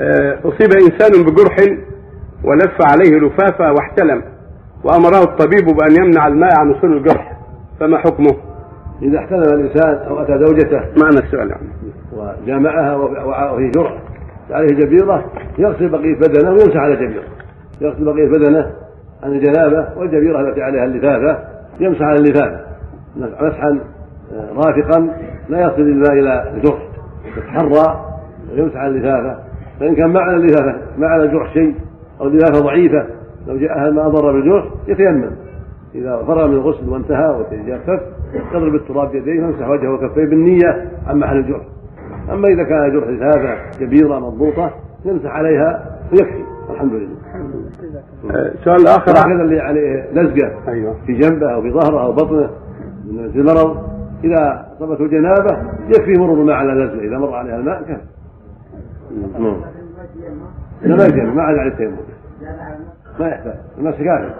آه، أصيب إنسان بجرح ولف عليه لفافة واحتلم وأمره الطبيب بأن يمنع الماء عن وصول الجرح. فما حكمه؟ إذا احتلم الإنسان أو أتى زوجته معنى السؤال. يعني. وجامعها وفيه جرح عليه جبيرة يغسل بقية بدنه ويمسح على جبيرة. يغسل بقية بدنه عن الجنابة والجبيرة التي عليها اللفافة يمسح على اللفافة. مسحا رافقا لا يصل الماء إلى الجرح يتحرى ويمسح على اللفافة. فإن كان معنى اللفافة معنى الجرح شيء أو اللفافة ضعيفة لو جاءها الماء ضر بالجرح يتيمم. إذا فرغ من الغسل وانتهى وتجفف يضرب التراب بيديه ويمسح وجهه وكفيه بالنية عن محل الجرح. أما إذا كان جرح لفافة كبيرة مضبوطة يمسح عليها ويكفي. الحمد لله. سؤال آخر. هكذا اللي عليه لزقة أيوه. في جنبه أو في ظهره أو بطنه من المرض إذا أصابته جنابة يكفي مرور الماء على اللزقة إذا مر عليها الماء كفى نعم. لا ما عاد على التيمم ما يحتاج. المسح كافي